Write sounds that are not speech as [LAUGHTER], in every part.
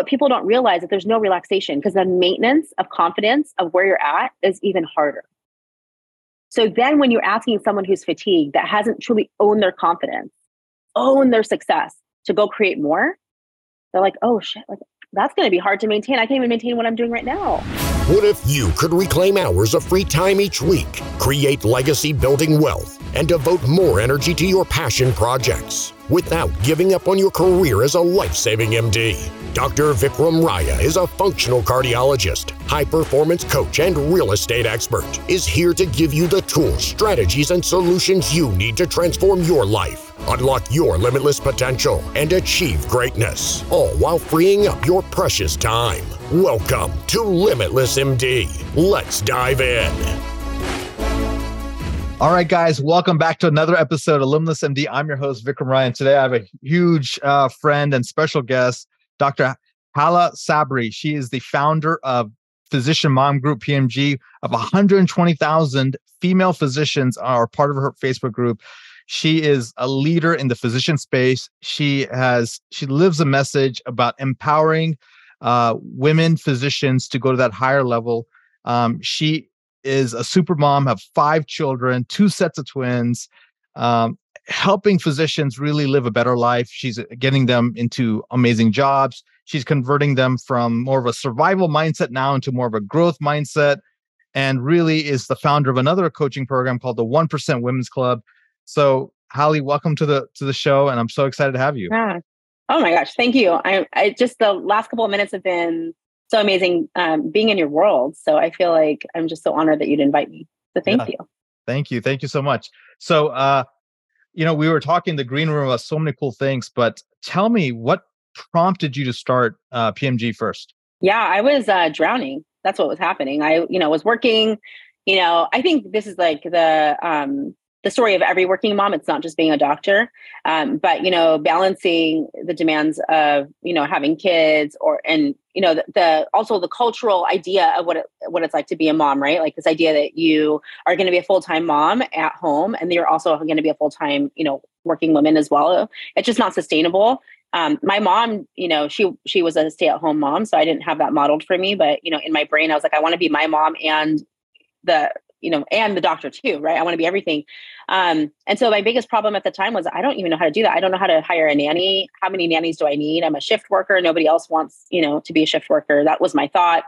what people don't realize that there's no relaxation because the maintenance of confidence of where you're at is even harder. So then when you're asking someone who's fatigued that hasn't truly owned their confidence, owned their success to go create more, they're like, oh shit, like that's going to be hard to maintain. I can't even maintain what I'm doing right now. What if you could reclaim hours of free time each week, create legacy building wealth, and devote more energy to your passion projects without giving up on your career as a life saving MD? Dr. Vikram Raya is a functional cardiologist, high performance coach, and real estate expert. Is here to give you the tools, strategies, and solutions you need to transform your life, unlock your limitless potential, and achieve greatness, all while freeing up your precious time. Welcome to Limitless MD. Let's dive in. All right, guys, welcome back to another episode of Limitless MD. I'm your host, Vikram Raya. Today, I have a huge uh, friend and special guest, Dr. Hala Sabry. She is the founder of Physician Mom Group PMG of 120,000 female physicians are part of her Facebook group. She is a leader in the physician space. She has she lives a message about empowering uh, women physicians to go to that higher level. Um, she is a super mom, have five children, two sets of twins, um, helping physicians really live a better life. She's uh, getting them into amazing jobs. She's converting them from more of a survival mindset now into more of a growth mindset, and really is the founder of another coaching program called the One Percent Women's Club. So, Hala, welcome to the to the show, and I'm so excited to have you. Yeah. Oh my gosh, thank you. I, I just the last couple of minutes have been so amazing um, being in your world. So I feel like I'm just so honored that you'd invite me. So thank yeah. you. Thank you. Thank you so much. So, uh, you know, we were talking the green room about so many cool things, but tell me what prompted you to start uh, PMG first? Yeah, I was uh, drowning. That's what was happening. I, you know, was working. You know, I think this is like the um, the story of every working mom. It's not just being a doctor, um, but you know, balancing the demands of you know having kids or and you know the, the, also the cultural idea of what it, what it's like to be a mom, right? Like this idea that you are going to be a full time mom at home, and you're also going to be a full time you know working woman as well. It's just not sustainable. Um, my mom, you know, she she was a stay at home mom, so I didn't have that modeled for me. But you know, in my brain, I was like, I want to be my mom and the you know, and the doctor too, right? I want to be everything. Um, and so my biggest problem at the time was I don't even know how to do that. I don't know how to hire a nanny. How many nannies do I need? I'm a shift worker. Nobody else wants, you know, to be a shift worker. That was my thought.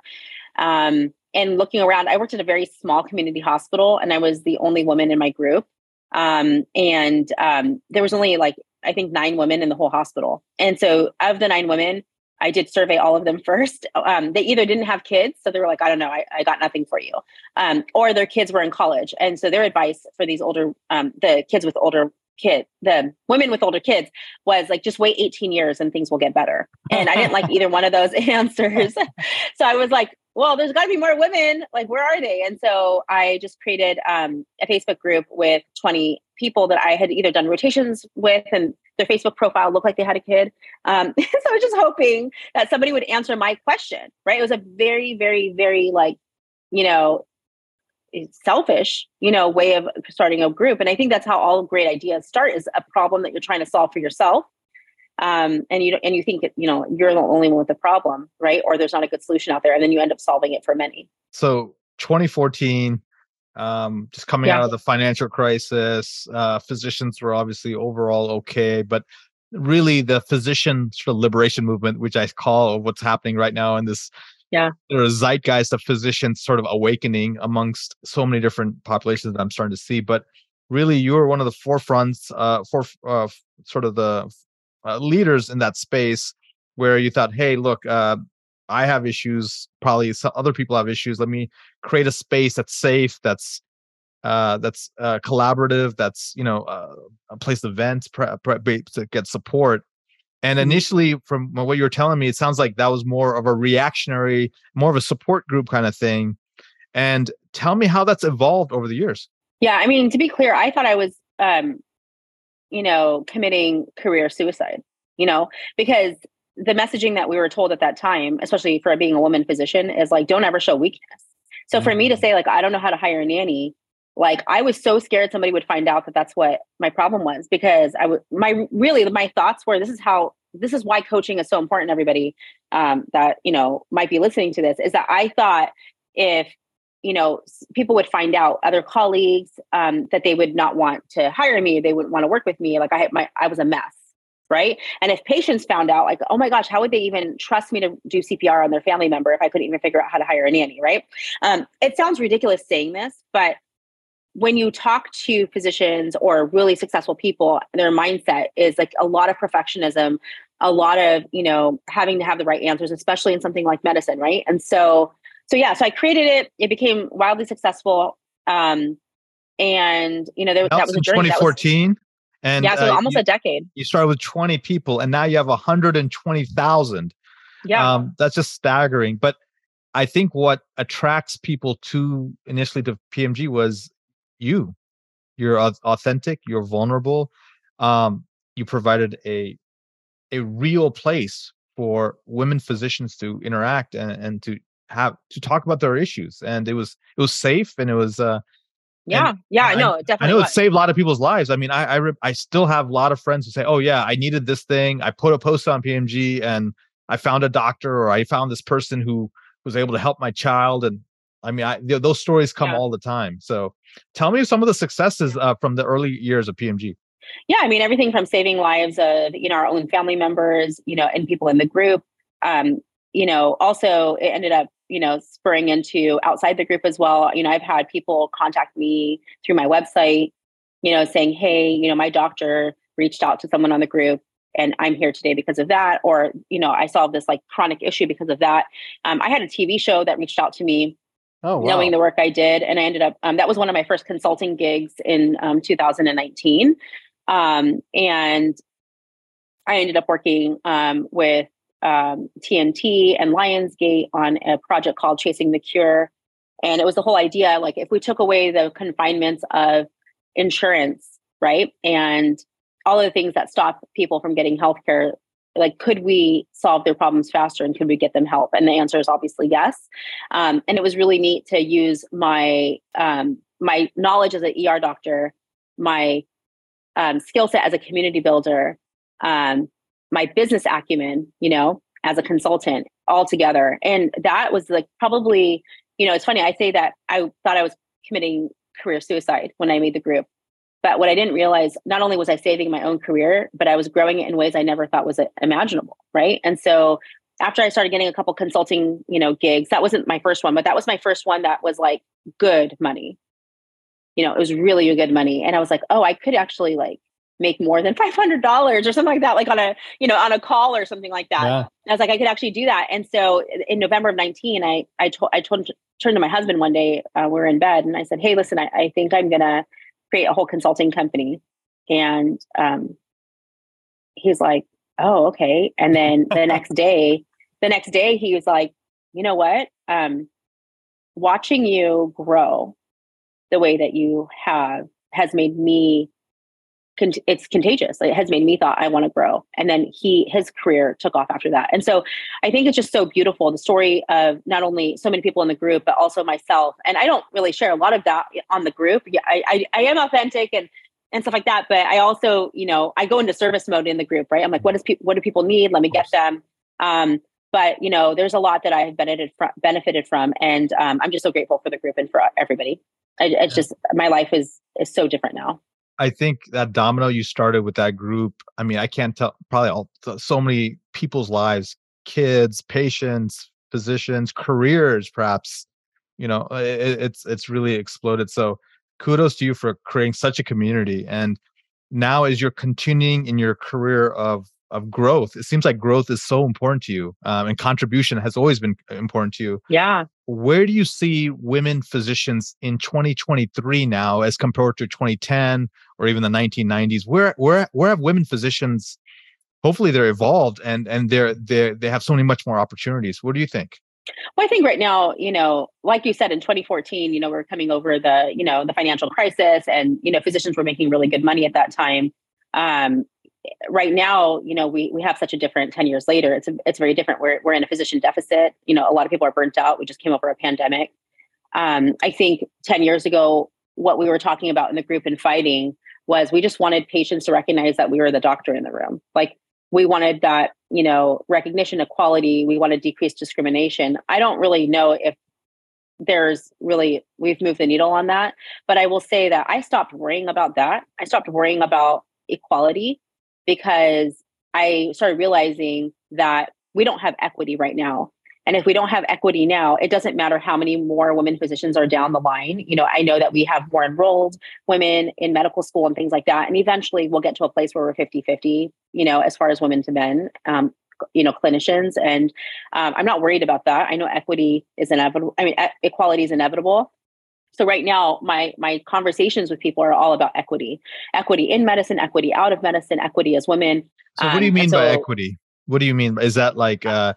Um, and looking around, I worked at a very small community hospital and I was the only woman in my group. Um, and um, there was only like, I think nine women in the whole hospital. And so of the nine women, I did survey all of them first. Um, they either didn't have kids, so they were like, I don't know, I, I got nothing for you, um, or their kids were in college, and so their advice for these older, um, the kids with older kids, the women with older kids, was like, just wait 18 years and things will get better. And I didn't like [LAUGHS] either one of those [LAUGHS] answers, [LAUGHS] so I was like, well, there's got to be more women. Like, where are they? And so I just created um, a Facebook group with 20 people that I had either done rotations with, and their Facebook profile looked like they had a kid. Um, [LAUGHS] so I was just hoping that somebody would answer my question. Right? It was a very, very, very like, you know, selfish, you know, way of starting a group. And I think that's how all great ideas start: is a problem that you're trying to solve for yourself um, and you and you think you know you're the only one with the problem, right? Or there's not a good solution out there, and then you end up solving it for many. So 2014, um, just coming yeah. out of the financial crisis, uh, physicians were obviously overall okay, but really the physician sort of liberation movement, which I call what's happening right now in this yeah there is zeitgeist of physicians sort of awakening amongst so many different populations that I'm starting to see, but really you are one of the forefronts uh for uh, sort of the uh, leaders in that space where you thought, hey, look, uh, I have issues. Probably some other people have issues. Let me create a space that's safe, that's uh, that's uh, collaborative, that's you know uh, a place to vent, pre- pre- to get support. And mm-hmm. initially, from what you were telling me, it sounds like that was more of a reactionary, more of a support group kind of thing. And tell me how that's evolved over the years. Yeah, I mean, to be clear, I thought I was um, you know, committing career suicide, you know, because the messaging that we were told at that time, especially for being a woman physician, is like, don't ever show weakness. So mm-hmm. for me to mm. say, like, I don't know how to hire a nanny, like I was so scared somebody would find out that that's what my problem was because I would, my really, my thoughts were, this is how this is why coaching is so important everybody um, that you know might be listening to this is that i thought if you know people would find out other colleagues um, that they would not want to hire me they wouldn't want to work with me like i had my i was a mess right and if patients found out like oh my gosh how would they even trust me to do cpr on their family member if i couldn't even figure out how to hire a nanny right um, it sounds ridiculous saying this but when you talk to physicians or really successful people their mindset is like a lot of perfectionism a lot of you know having to have the right answers especially in something like medicine right and so so yeah, so I created it. It became wildly successful. Um, and you know, there, that was in 2014. And yeah, so uh, almost you, a decade. You started with 20 people, and now you have 120,000. Yeah, um, that's just staggering. But I think what attracts people to initially to PMG was you. You're authentic. You're vulnerable. Um, you provided a a real place for women physicians to interact and, and to have to talk about their issues and it was it was safe and it was uh yeah yeah i know definitely i know was. it saved a lot of people's lives i mean I, I i still have a lot of friends who say oh yeah i needed this thing i put a post on pmg and i found a doctor or i found this person who was able to help my child and i mean I, those stories come yeah. all the time so tell me some of the successes uh, from the early years of pmg yeah i mean everything from saving lives of you know our own family members you know and people in the group um, you know also it ended up you know, spurring into outside the group as well. You know, I've had people contact me through my website, you know, saying, hey, you know, my doctor reached out to someone on the group and I'm here today because of that. Or, you know, I solved this like chronic issue because of that. Um, I had a TV show that reached out to me. Oh, wow. Knowing the work I did, and I ended up um, that was one of my first consulting gigs in um, 2019, um, and I ended up working um, with um, TNT and Lionsgate on a project called Chasing the Cure. And it was the whole idea like, if we took away the confinements of insurance, right? And all of the things that stop people from getting healthcare, like, could we solve their problems faster and could we get them help? And the answer is obviously yes. Um, and it was really neat to use my um, my knowledge as an ER doctor, my um, skill set as a community builder, um, my business acumen, you know, as a consultant all together. And that was like probably, you know, it's funny. I say that I thought I was committing career suicide when I made the group. But what I didn't realize, not only was I saving my own career, but I was growing it in ways I never thought was uh, imaginable. Right. And so after I started getting a couple consulting, you know, gigs, that wasn't my first one, but that was my first one that was like good money. You know, it was really good money. And I was like, oh, I could actually like make more than $500 or something like that, like on a, you know, on a call or something like that. Yeah. I was like, I could actually do that. And so in November of 19, I, I told, I told, turned to my husband one day, uh, we are in bed and I said, Hey, listen, I, I think I'm going to create a whole consulting company. And, um, he's like, Oh, okay. And then [LAUGHS] the next day, the next day he was like, you know what? Um, watching you grow the way that you have has made me it's contagious. It has made me thought I want to grow. And then he, his career took off after that. And so I think it's just so beautiful. The story of not only so many people in the group, but also myself. And I don't really share a lot of that on the group. Yeah, I, I, I am authentic and, and stuff like that. But I also, you know, I go into service mode in the group, right? I'm like, what does people, what do people need? Let me get them. Um, but you know, there's a lot that I have benefited from, benefited from, and um, I'm just so grateful for the group and for everybody. I, it's just my life is is so different now. I think that domino you started with that group. I mean, I can't tell probably all, so many people's lives, kids, patients, physicians, careers, perhaps. You know, it, it's it's really exploded. So kudos to you for creating such a community. And now, as you're continuing in your career of of growth. It seems like growth is so important to you, um, and contribution has always been important to you. Yeah. Where do you see women physicians in 2023 now, as compared to 2010 or even the 1990s? Where where where have women physicians? Hopefully, they're evolved and and they're they they have so many much more opportunities. What do you think? Well, I think right now, you know, like you said in 2014, you know, we're coming over the, you know, the financial crisis and, you know, physicians were making really good money at that time. Um, right now, you know, we we have such a different 10 years later. It's a, it's very different. We're we're in a physician deficit. You know, a lot of people are burnt out. We just came over a pandemic. Um, I think 10 years ago, what we were talking about in the group and fighting was we just wanted patients to recognize that we were the doctor in the room. Like we wanted that, you know, recognition, equality. We wanted decreased discrimination. I don't really know if there's really we've moved the needle on that but i will say that i stopped worrying about that i stopped worrying about equality because i started realizing that we don't have equity right now. And if we don't have equity now it doesn't matter how many more women physicians are down the line. You know i know that we have more enrolled women in medical school and things like that. And eventually we'll get to a place where we're 50 50 you know as far as women to men um, you know clinicians. And um, i'm not worried about that. I know equity is inevitable i mean e- equality is inevitable so right now my my conversations with people are all about equity equity in medicine equity out of medicine equity as women. So what do you um, mean so, by equity? What do you mean? Is that like uh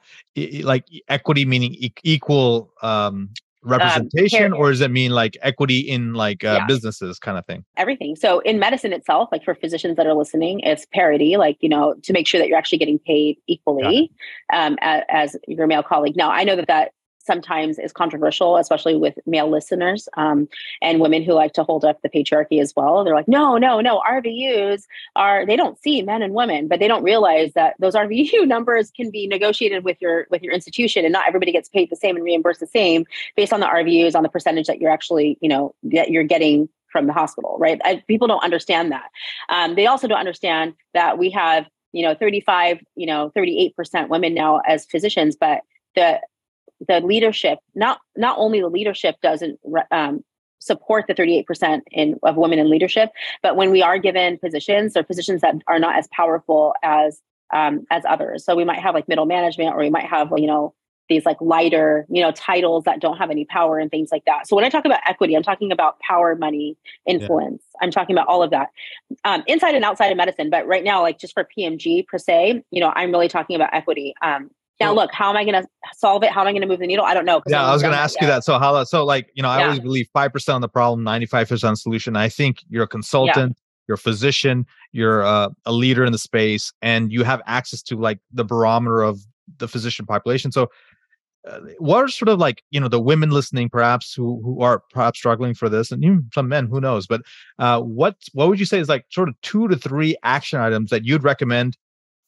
like equity meaning e- equal um um, representation um, or does it mean like equity in like uh, yeah. businesses kind of thing? Everything. So in medicine itself like for physicians that are listening it's parity like you know to make sure that you're actually getting paid equally um, as, as, your male colleague. Now i know that that sometimes is controversial, especially with male listeners um, and women who like to hold up the patriarchy as well. They're like, no, no, no, RVUs are they don't see men and women, but they don't realize that those RVU [LAUGHS] numbers can be negotiated with your with your institution, and not everybody gets paid the same and reimbursed the same based on the RVUs on the percentage that you're actually you know that you're getting from the hospital, right? I, people don't understand that. Um, they also don't understand that we have you know 35 you know 38% women now as physicians but the the leadership not not only the leadership doesn't um, support the 38% in, of women in leadership but when we are given positions or positions that are not as powerful as um, as others. So we might have like middle management or we might have you know these like lighter you know titles that don't have any power and things like that. So when i talk about equity i'm talking about power money influence. Yeah. i'm talking about all of that. Um, inside and outside of medicine but right now like just for pmg per se you know i'm really talking about equity. Um, now, look, how am I going to solve it? How am I going to move the needle? I don't know. Yeah, I, was going to ask you that. So, how, so like, you know, I yeah. always believe 5% on the problem, 95% solution. I think you're a consultant, yeah. you're a physician, you're a, a leader in the space, and you have access to like the barometer of the physician population. So, uh, what are sort of like you know the women listening perhaps who who are perhaps struggling for this and even some men who knows but uh, what what would you say is like sort of two to three action items that you'd recommend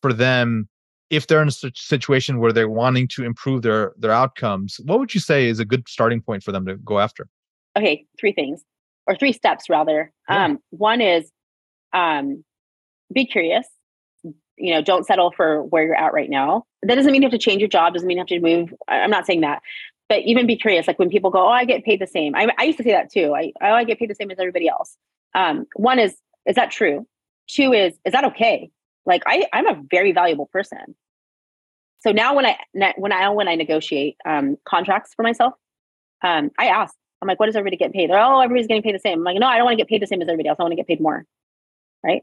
for them if they're in a situation where they're wanting to improve their their outcomes what would you say is a good starting point for them to go after? Okay three things or three steps rather. Yeah. um, one is um, be curious. You know don't settle for where you're at right now. That doesn't mean you have to change your job doesn't mean you have to move i'm not saying that. But even be curious like when people go oh i get paid the same i, I used to say that too. I, oh i get paid the same as everybody else. Um, one is is that true? Two is is that okay like I, I'm a very valuable person. So now when I when I when I negotiate um, contracts for myself, um, I ask, I'm like, what does everybody get paid? They're oh, everybody's getting paid the same. I'm like, no, I don't want to get paid the same as everybody else. I want to get paid more. Right.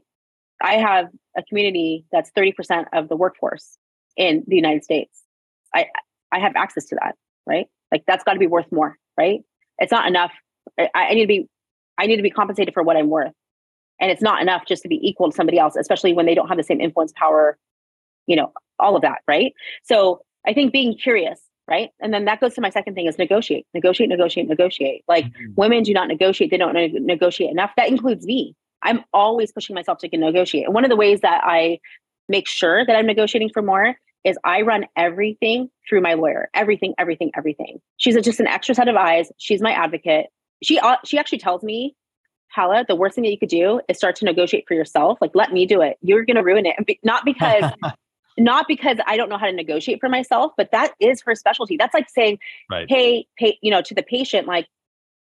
I have a community that's 30% of the workforce in the United States. I I have access to that, right? Like that's got to be worth more, right? It's not enough. I, I need to be I need to be compensated for what I'm worth and it's not enough just to be equal to somebody else especially when they don't have the same influence power you know all of that right? So i think being curious right? And then that goes to my second thing is negotiate negotiate negotiate negotiate. Like mm-hmm. women do not negotiate they don't ne- negotiate enough. That includes me. I'm always pushing myself to negotiate. And one of the ways that i make sure that i'm negotiating for more is i run everything through my lawyer. Everything everything everything. She's a, just an extra set of eyes. She's my advocate. She uh, she actually tells me Hala, the worst thing that you could do is start to negotiate for yourself. Like, let me do it. You're going to ruin it. Not because, [LAUGHS] not because I don't know how to negotiate for myself, but that is her specialty. That's like saying, right. hey, pay, you know, to the patient, like,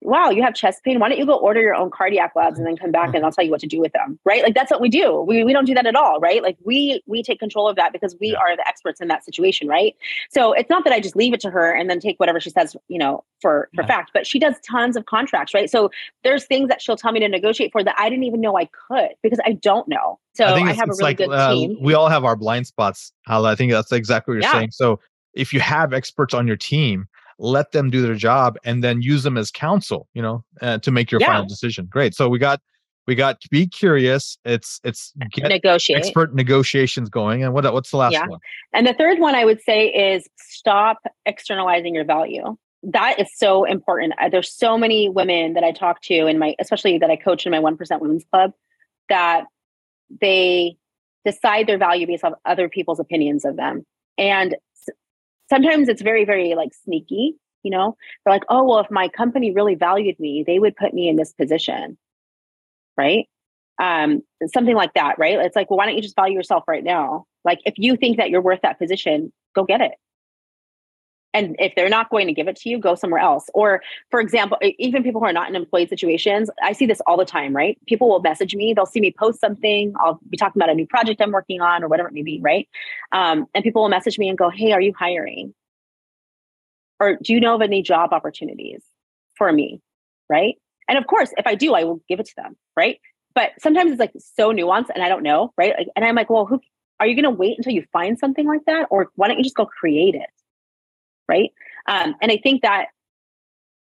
wow, you have chest pain. Why don't you go order your own cardiac labs and then come back and I'll tell you what to do with them. Right. Like that's what we do. We, we don't do that at all. Right. Like we, we take control of that because we are the experts in that situation. Right. So it's not that I just leave it to her and then take whatever she says, you know, for, for yeah. fact, but she does tons of contracts. Right. So there's things that she'll tell me to negotiate for that I didn't even know I could because I don't know. So I, I have a really like, good uh, team. We all have our blind spots. Hala. I think that's exactly what you're yeah. saying. So if you have experts on your team, let them do their job and then use them as counsel you know uh, to make your yeah. final decision. Great. So we got we got be curious. It's it's get negotiate. expert negotiations going. And what what's the last yeah. one? And the third one i would say is stop externalizing your value. That is so important. There's so many women that i talk to in my especially that i coach in my 1% women's club that they decide their value based on other people's opinions of them. And sometimes it's very, very like sneaky, you know? They're like, oh, well, if my company really valued me, they would put me in this position. Right. Um, something like that, right? It's like, well, why don't you just value yourself right now? Like, if you think that you're worth that position, go get it and if they're not going to give it to you go somewhere else. Or for example even people who are not in employed situations i see this all the time right? People will message me they'll see me post something i'll be talking about a new project i'm working on or whatever it may be right? Um, and people will message me and go hey are you hiring? Or do you know of any job opportunities for me? Right? And of course if i do i will give it to them right? But sometimes it's like so nuanced and i don't know right? And i'm like well who are you going to wait until you find something like that? Or why don't you just go create it right? Um, and I think that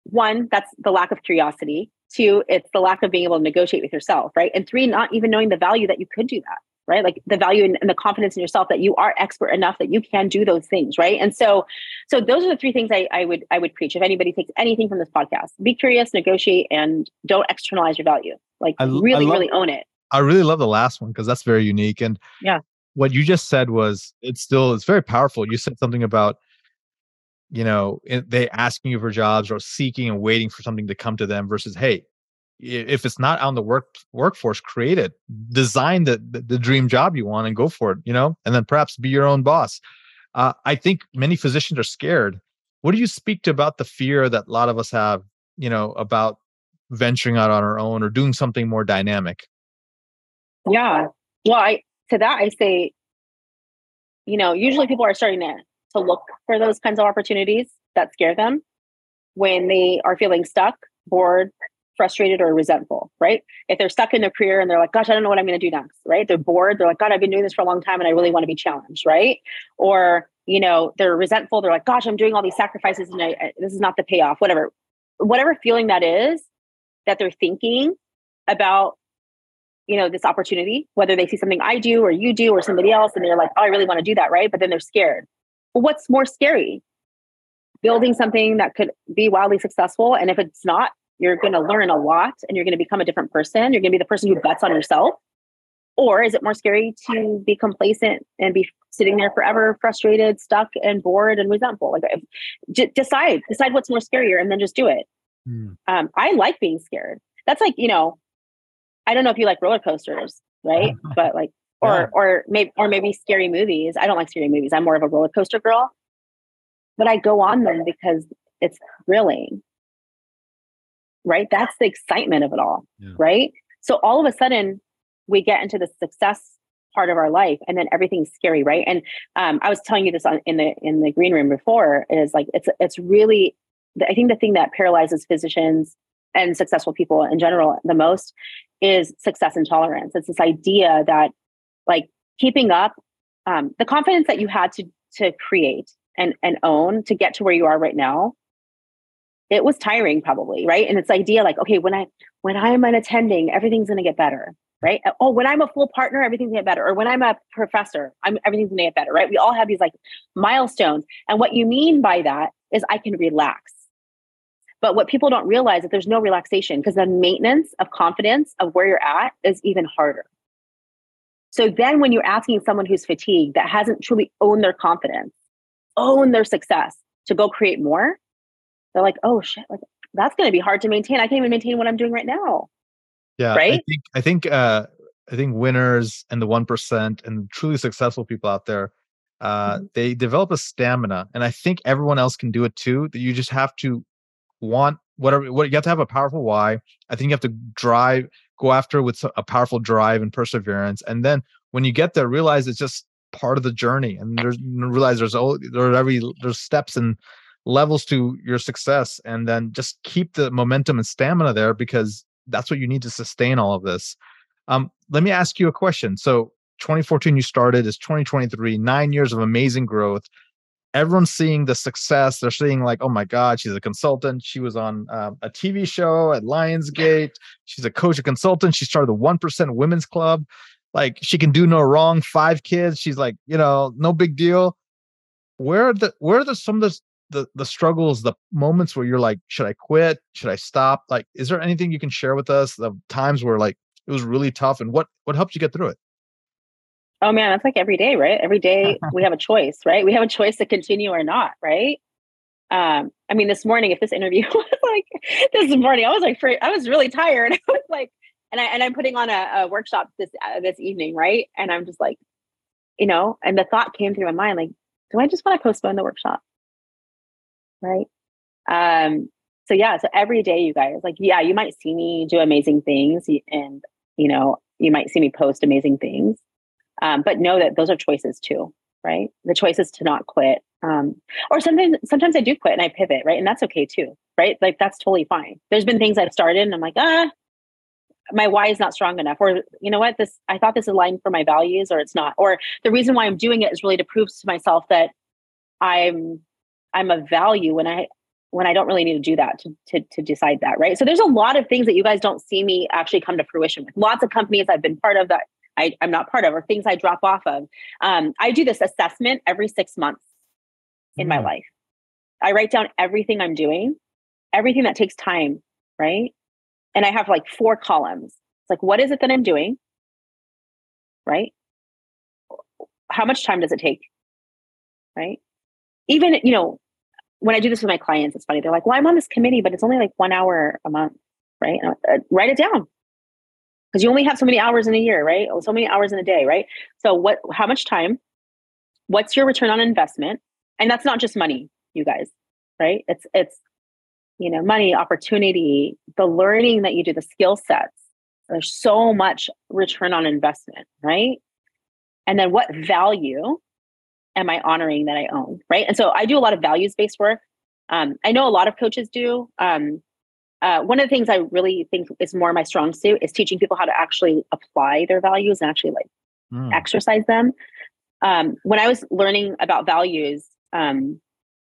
one, that's the lack of curiosity. Two, it's the lack of being able to negotiate with yourself, right? And three, not even knowing the value that you could do that, right? Like the value and, and the confidence in yourself that you are expert enough that you can do those things, right? And so, so those are the three things I, I would I would preach. If anybody takes anything from this podcast, be curious, negotiate, and don't externalize your value. Like I, really, I love, really own it. I really love the last one because that's very unique. And yeah, what you just said was it's still it's very powerful. You said something about you know they asking you for jobs or seeking and waiting for something to come to them versus hey if it's not on the work workforce create it. Design the, the, the dream job you want and go for it you know and then perhaps be your own boss. Uh, i think many physicians are scared. What do you speak to about the fear that a lot of us have you know about venturing out on our own or doing something more dynamic? Yeah. Well i to that i say you know usually people are starting to to look for those kinds of opportunities that scare them when they are feeling stuck, bored, frustrated, or resentful, right? If they're stuck in their career and they're like, gosh, I don't know what I'm going to do next, right? They're bored. They're like, God, I've been doing this for a long time and I really want to be challenged, right? Or, you know, they're resentful. They're like, gosh, I'm doing all these sacrifices and I, I, this is not the payoff, whatever. Whatever feeling that is that they're thinking about you know this opportunity whether they see something i do or you do or somebody else and they're like oh i really want to do that right but then they're scared what's more scary? Building something that could be wildly successful. And if it's not, you're going to learn a lot and you're going to become a different person. You're going to be the person who bets on yourself. Or is it more scary to be complacent and be sitting there forever, frustrated, stuck, and bored and resentful? Like, decide, decide what's more scarier, and then just do it. Hmm. Um, I like being scared. That's like you know, I don't know if you like roller coasters, right? [LAUGHS] but like or yeah. or maybe or maybe scary movies. I don't like scary movies. I'm more of a roller coaster girl. But I go on them because it's thrilling. Right? That's the excitement of it all. Yeah. Right? So all of a sudden we get into the success part of our life and then everything's scary, right? And um, I was telling you this on, in the in the green room before is like it's it's really I think the thing that paralyzes physicians and successful people in general the most is success intolerance. It's this idea that like keeping up um, the confidence that you had to to create and and own to get to where you are right now it was tiring probably right? And it's idea like okay when i when i'm an attending everything's going to get better right? Oh when i'm a full partner everything's going to get better. Or when i'm a professor i'm everything's going to get better right? We all have these like milestones. And what you mean by that is i can relax. But what people don't realize is there's no relaxation because the maintenance of confidence of where you're at is even harder so then when you're asking someone who's fatigued that hasn't truly owned their confidence, own their success to go create more, they're like, oh shit, like that's going to be hard to maintain. I can't even maintain what I'm doing right now. Yeah. Right. I think, I think, uh, I think winners and the 1% and truly successful people out there, uh, mm-hmm. they develop a stamina and I think everyone else can do it too. That you just have to want whatever, what you have to have a powerful why. I think you have to drive, go after with a powerful drive and perseverance. And then when you get there, realize it's just part of the journey and there's realize there's all there's every there's steps and levels to your success and then just keep the momentum and stamina there because that's what you need to sustain all of this um, let me ask you a question so 2014 you started is 2023 nine years of amazing growth everyone's seeing the success. They're seeing like, oh my God, she's a consultant. She was on um, a TV show at Lionsgate. She's a coach, a consultant. She started the One Percent Women's Club. Like she can do no wrong. Five kids. She's like, you know, no big deal. Where are the where are the some of the the, the struggles, the moments where you're like, should I quit? Should I stop? Like, is there anything you can share with us? The times where like it was really tough, and what what helped you get through it? Oh man, that's like every day, right? Every day [LAUGHS] we have a choice, right? We have a choice to continue or not, right? Um, I mean, this morning, if this interview [LAUGHS] was like this morning, I was like, I was really tired. [LAUGHS] I was like, and I and I'm putting on a, a workshop this uh, this evening, right? And I'm just like, you know, and the thought came through my mind, like, do I just want to postpone the workshop, right? Um, so yeah, so every day, you guys, like, yeah, you might see me do amazing things, and you know, you might see me post amazing things, um, but know that those are choices too, right? The choice is to not quit, um, or sometimes sometimes I do quit and I pivot, right, and that's okay too, right? Like that's totally fine. There's been things I've started and I'm like, ah, my why is not strong enough, or you know what, this I thought this aligned for my values, or it's not, or the reason why I'm doing it is really to prove to myself that I'm I'm a value when I when I don't really need to do that to, to, to decide that, right? So there's a lot of things that you guys don't see me actually come to fruition with. Lots of companies I've been part of that I, am not part of, or things I drop off of. Um, I do this assessment every six months in mm. my life. I write down everything I'm doing, everything that takes time, right? And I have like four columns. It's like, what is it that I'm doing? Right? How much time does it take? Right? Even, you know, when I do this with my clients, it's funny. They're like, well, I'm on this committee, but it's only like one hour a month, right? Uh, write it down because you only have so many hours in a year, right? Oh, so many hours in a day, right? So what, how much time? What's your return on investment? And that's not just money, you guys, right? It's, it's, you know, money, opportunity, the learning that you do, the skill sets. There's so much return on investment, right? And then what value am I honoring that I own? Right. And so I do a lot of values based work. Um, I know a lot of coaches do. Um, uh, one of the things I really think is more my strong suit is teaching people how to actually apply their values and actually like mm. exercise them. Um, when I was learning about values, um,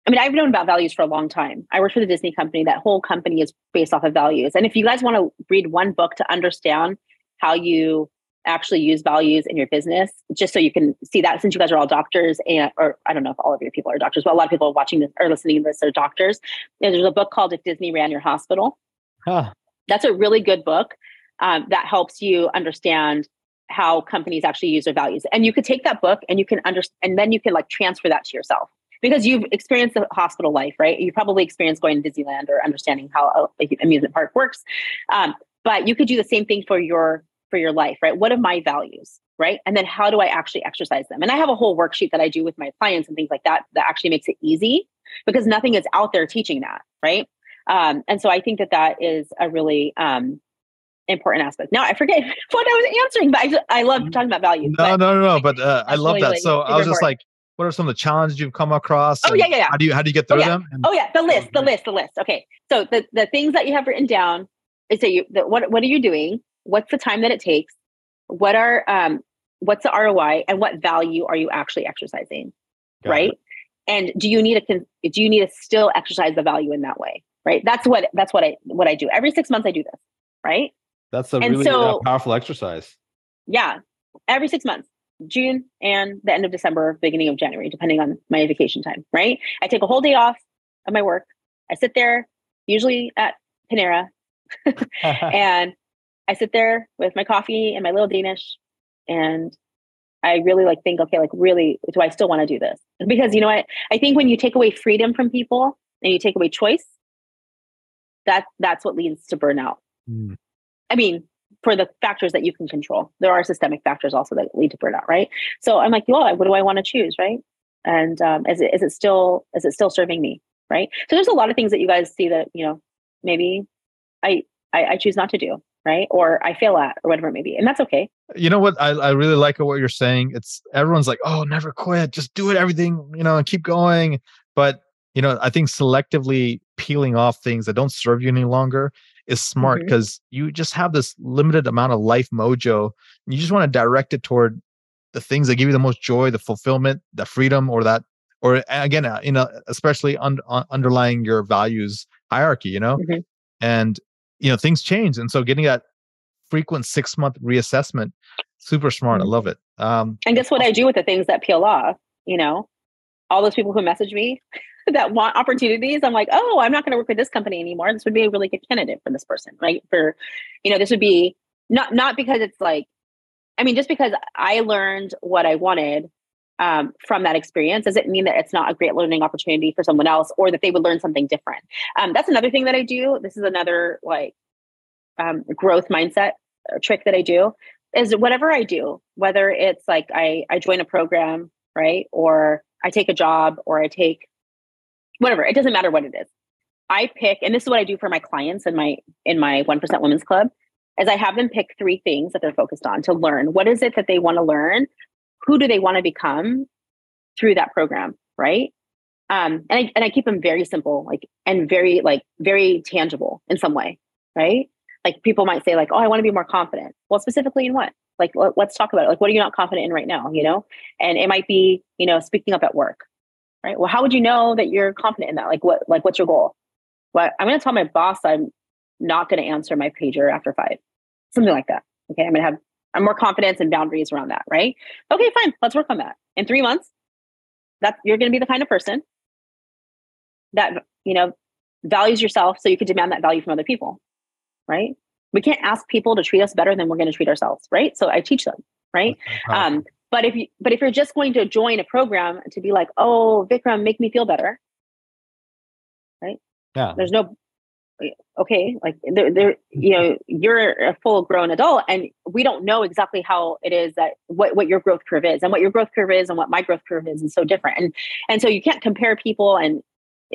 I mean, I've known about values for a long time. I worked for the Disney company. That whole company is based off of values. And if you guys want to read one book to understand how you actually use values in your business just so you can see that since you guys are all doctors and or i don't know if all of your people are doctors but a lot of people watching this or listening to this are doctors there's a book called if disney ran your hospital huh. that's a really good book um, that helps you understand how companies actually use their values and you could take that book and you can understand and then you can like transfer that to yourself because you've experienced the hospital life right you probably experienced going to disneyland or understanding how a amusement park works um, but you could do the same thing for your for your life, right? What are my values, right? And then how do I actually exercise them? And I have a whole worksheet that I do with my clients and things like that that actually makes it easy because nothing is out there teaching that, right? Um, and so I think that that is a really um, important aspect. Now I forget [LAUGHS] what I was answering, but I, I love talking about value. No, no, no, no. But uh, I love really, that. so I was just like, what are some of the challenges you've come across? Oh yeah, yeah, yeah. How do you how do you get through oh, yeah. them? And- oh yeah, the list, the list, the list. Okay, so the the things that you have written down is that you the, what what are you doing? what's the time that it takes what are um what's the roi and what value are you actually exercising Got right it. and do you need a do you need to still exercise the value in that way right? That's what that's what i what i do. Every six months i do this right? That's a and really so, uh, powerful exercise. Yeah every six months june and the end of december beginning of january depending on my vacation time right? I take a whole day off of my work. I sit there usually at panera [LAUGHS] [LAUGHS] and I sit there with my coffee and my little Danish and I really like think, okay, like really, do I still want to do this? Because you know what? I think when you take away freedom from people and you take away choice, that that's what leads to burnout. Mm. I mean, for the factors that you can control, there are systemic factors also that lead to burnout, right? So I'm like, well, what do I want to choose, right? And um, is it is it still is it still serving me, right? So there's a lot of things that you guys see that you know maybe I I, I choose not to do, right? Or I fail at, or whatever it may be. And that's okay. You know what? I, I really like what you're saying. It's everyone's like, oh, never quit. Just do it, everything, you know, and keep going. But, you know, I think selectively peeling off things that don't serve you any longer is smart because mm-hmm. you just have this limited amount of life mojo. And you just want to direct it toward the things that give you the most joy, the fulfillment, the freedom, or that, or again, uh, you know, especially un- underlying your values hierarchy, you know? Mm-hmm. And you know things change and so getting that frequent six month reassessment super smart mm-hmm. i love it um and guess what i do with the things that peel off you know all those people who message me that want opportunities i'm like oh i'm not going to work with this company anymore this would be a really good candidate for this person right for you know this would be not not because it's like I mean, just because I learned what I wanted um, from that experience doesn't mean that it's not a great learning opportunity for someone else or that they would learn something different. Um, that's another thing that I do. This is another like um, growth mindset uh, trick that I do is whatever I do, whether it's like I, I join a program, right? Or I take a job or I take whatever, it doesn't matter what it is. I pick, and this is what I do for my clients in my in my 1% Women's Club, is I have them pick three things that they're focused on to learn. What is it that they want to learn? Who do they want to become through that program? Right. Um, and I and I keep them very simple, like and very like very tangible in some way, right? Like people might say, like, oh, I want to be more confident. Well, specifically in what? Like, let, us talk about it. Like, what are you not confident in right now? You know, and it might be, you know, speaking up at work, right? Well, how would you know that you're confident in that? Like, what, like, what's your goal? Well, I'm going to tell my boss I'm not going to answer my pager after five, something like that. Okay, I'm going to have I'm more confidence and boundaries around that, right? Okay, fine. Let's work on that. In three months, that you're going to be the kind of person that you know values yourself, so you can demand that value from other people, right? We can't ask people to treat us better than we're going to treat ourselves, right? So I teach them, right? Um, but if you but if you're just going to join a program to be like, oh, Vikram, make me feel better, right? Yeah. There's no okay like they're, they're you know you're a full grown adult and we don't know exactly how it is that what, what your growth curve is and what your growth curve is and what my growth curve is is so different and and so you can't compare people and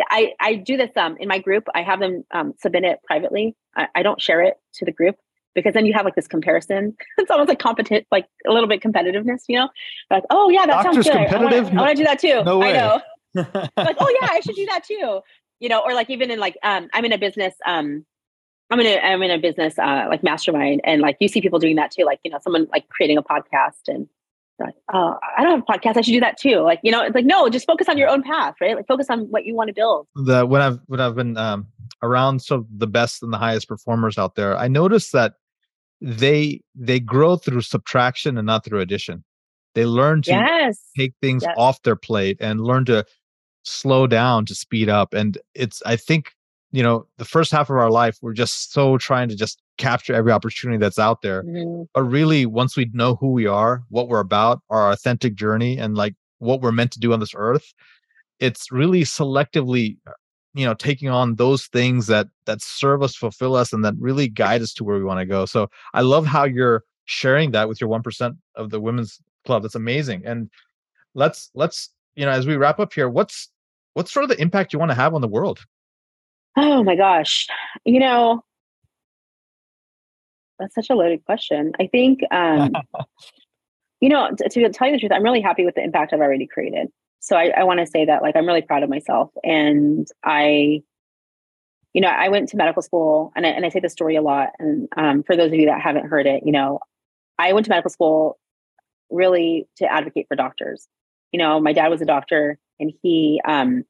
i i do this um in my group i have them um, submit it privately I, I don't share it to the group because then you have like this comparison [LAUGHS] it's almost like competent like a little bit competitiveness you know like oh yeah that Doctor's sounds good competitive? i want to do that too No way. i know [LAUGHS] like oh yeah i should do that too you know, or like even in like um, I'm in a business um, I'm in a I'm in a business uh, like mastermind, and like you see people doing that too. Like you know, someone like creating a podcast, and like, oh, I don't have a podcast. I should do that too. Like you know, it's like no, just focus on your own path, right? Like focus on what you want to build. The when I've when I've been um, around some of the best and the highest performers out there, I noticed that they they grow through subtraction and not through addition. They learn to yes. take things yes. off their plate and learn to slow down to speed up and it's i think you know the first half of our life we're just so trying to just capture every opportunity that's out there mm-hmm. but really once we know who we are what we're about our authentic journey and like what we're meant to do on this earth it's really selectively you know taking on those things that that serve us fulfill us and that really guide us to where we want to go. So i love how you're sharing that with your 1% of the women's club that's amazing and let's let's you know as we wrap up here what's what's sort of the impact you want to have on the world? Oh my gosh you know that's such a loaded question i think um [LAUGHS] you know to, to, tell you the truth i'm really happy with the impact i've already created so i, I want to say that like i'm really proud of myself and i you know i went to medical school and i, and I say the story a lot and um, for those of you that haven't heard it you know i went to medical school really to advocate for doctors you know, my dad was a doctor and he, um,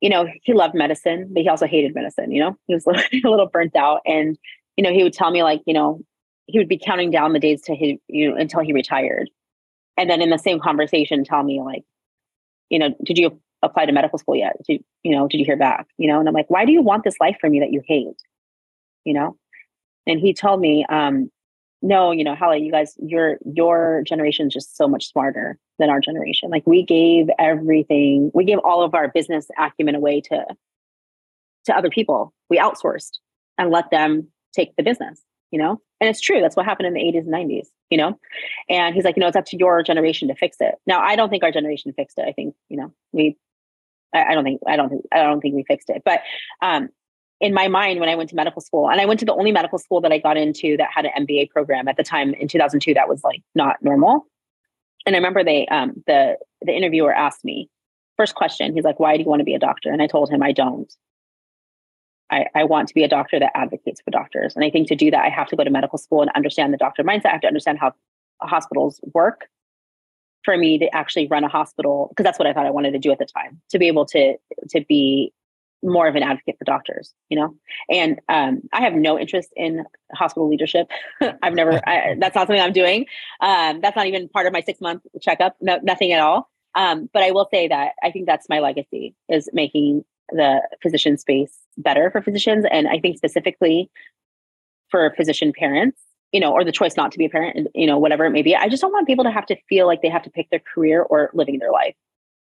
you know, he loved medicine, but he also hated medicine. You know, he was [LAUGHS] a little burnt out, and you know, he would tell me like, you know, he would be counting down the days to his, you know, until he retired, and then in the same conversation, tell me like, you know, did you apply to medical school yet? Did you know? Did you hear back? You know, and I'm like, why do you want this life for me that you hate? You know, and he told me, um, no, you know, Hala, you guys, your your generation is just so much smarter than our generation. Like we gave everything, we gave all of our business acumen away to to other people. We outsourced and let them take the business, you know? And it's true. That's what happened in the 80s and 90s, you know? And he's like, you know, it's up to your generation to fix it. Now, I don't think our generation fixed it. I think, you know, we I, I don't think I don't think I don't think we fixed it. But um in my mind when I went to medical school, and I went to the only medical school that I got into that had an MBA program at the time in 2002 that was like not normal. And I remember they um, the the interviewer asked me first question. He's like, "Why do you want to be a doctor?" And I told him, "I don't. I, I want to be a doctor that advocates for doctors. And I think to do that, I have to go to medical school and understand the doctor mindset. I have to understand how hospitals work for me to actually run a hospital because that's what I thought I wanted to do at the time to be able to to be more of an advocate for doctors, you know? And um, I have no interest in hospital leadership. [LAUGHS] I've never, I, [LAUGHS] that's not something I'm doing. Um, that's not even part of my six month checkup, no, nothing at all. Um, but I will say that I think that's my legacy is making the physician space better for physicians. And I think specifically for physician parents you know, or the choice not to be a parent, you know, whatever it may be. I just don't want people to have to feel like they have to pick their career or living their life,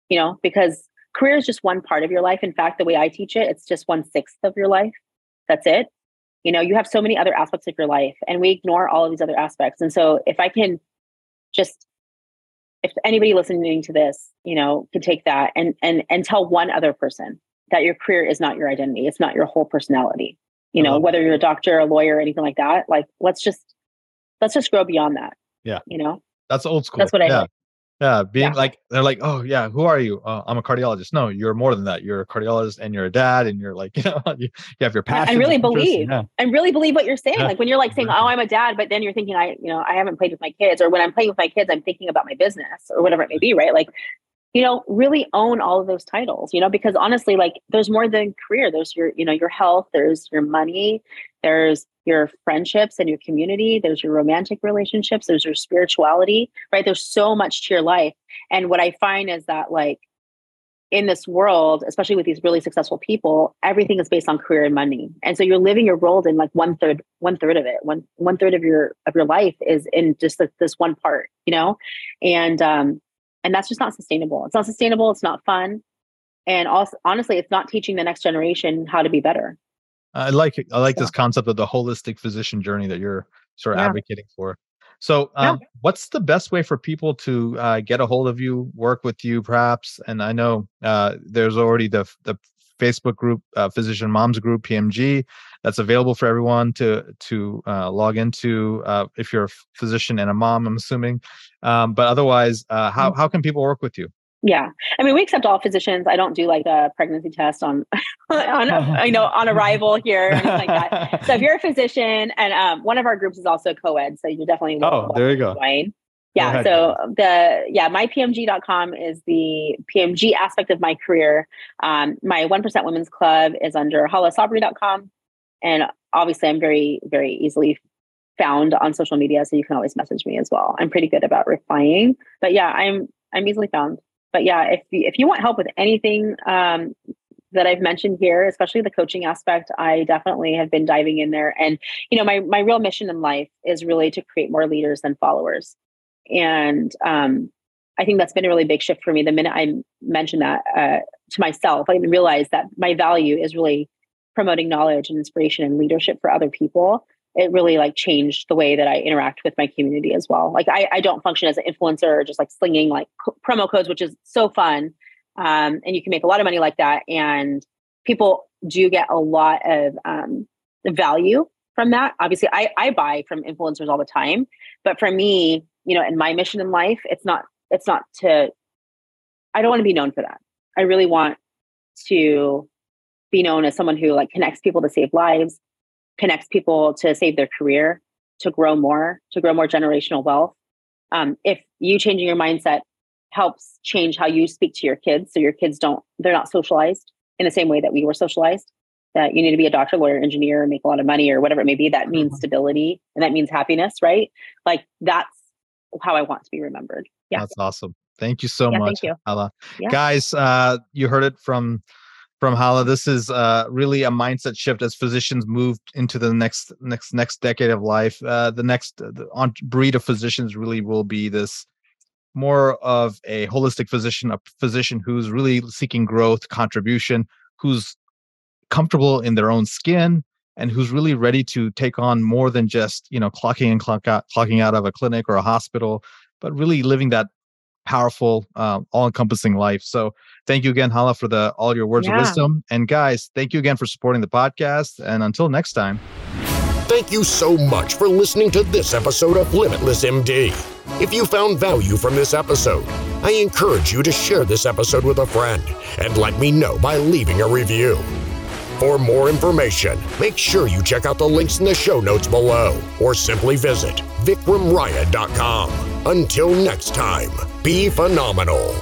you know, because career is just one part of your life. In fact, the way I teach it, it's just one sixth of your life. That's it. You know, you have so many other aspects of your life, and we ignore all of these other aspects. And so, if I can just, if anybody listening to this, you know, could take that and and and tell one other person that your career is not your identity, it's not your whole personality. You know, whether you're a doctor, a lawyer, anything like that. Like, let's just let's just grow beyond that. Yeah. You know, that's old school. That's what I yeah. Yeah, being yeah. like they're like, oh yeah, who are you? Uh, I'm a cardiologist. No, you're more than that. You're a cardiologist, and you're a dad, and you're like, [LAUGHS] you know, you, you have your passion. And really believe, yeah. and really believe what you're saying. Yeah. Like when you're like saying, oh, I'm a dad, but then you're thinking, I, you know, I haven't played with my kids, or when I'm playing with my kids, I'm thinking about my business or whatever it may be, right? Like, you know, really own all of those titles, you know, because honestly, like there's more than career. There's your, you know, your health. There's your money. There's your friendships and your community there's your romantic relationships there's your spirituality right there's so much to your life and what i find is that like in this world especially with these really successful people everything is based on career and money and so you're living your world in like one third one third of it one one third of your of your life is in just like this one part you know and um and that's just not sustainable it's not sustainable it's not fun and also honestly it's not teaching the next generation how to be better I like it. I like this concept of the holistic physician journey that you're sort of yeah. advocating for. So, um, yeah. what's the best way for people to uh, get a hold of you, work with you, perhaps? And I know uh, there's already the the Facebook group, uh, Physician Moms Group (PMG), that's available for everyone to to uh, log into uh, if you're a physician and a mom. I'm assuming, um, but otherwise, uh, how mm-hmm. how can people work with you? Yeah, I mean, we accept all physicians. I don't do like a pregnancy test on, [LAUGHS] on [LAUGHS] you know, on arrival here or anything like that. So if [LAUGHS] you're a physician, and um, one of our groups is also co-ed, so you definitely oh, there you go. Join. Yeah. Go so the yeah, mypmg.com is the PMG aspect of my career. Um, my one percent women's club is under halasabry.com, and obviously, I'm very very easily found on social media, so you can always message me as well. I'm pretty good about replying, but yeah, I'm I'm easily found but yeah, if you, if you want help with anything um, that I've mentioned here, especially the coaching aspect, I definitely have been diving in there. And you know, my my real mission in life is really to create more leaders than followers. And um, I think that's been a really big shift for me. The minute I mentioned that uh, to myself, I realized that my value is really promoting knowledge and inspiration and leadership for other people it really like changed the way that I interact with my community as well. Like I, I don't function as an influencer just like slinging like promo codes, which is so fun. Um, and you can make a lot of money like that. And people do get a lot of um, value from that. Obviously, I, I buy from influencers all the time, but for me, you know, and my mission in life, it's not, it's not to, I don't want to be known for that. I really want to be known as someone who like connects people to save lives connects people to save their career, to grow more, to grow more generational wealth. Um, if you changing your mindset helps change how you speak to your kids, so your kids don't, they're not socialized in the same way that we were socialized. That you need to be a doctor, lawyer, engineer, make a lot of money, or whatever it may be. That means mm-hmm. stability and that means happiness, right? Like that's how I want to be remembered. Yeah, that's awesome. Thank you so yeah, much, you. Yeah. Guys, uh, you heard it from from Hala. This is uh, really a mindset shift as physicians move into the next next next decade of life. Uh, the next uh, the breed of physicians really will be this more of a holistic physician, a physician who's really seeking growth, contribution, who's comfortable in their own skin, and who's really ready to take on more than just you know clocking and clock out, clocking out of a clinic or a hospital, but really living that powerful, uh, all-encompassing life. So thank you again, Hala, for the all your words yeah. of wisdom. And guys, thank you again for supporting the podcast. And until next time. Thank you so much for listening to this episode of Limitless MD. If you found value from this episode, I encourage you to share this episode with a friend and let me know by leaving a review. For more information, make sure you check out the links in the show notes below or simply visit vikramraya.com. Until next time, be phenomenal.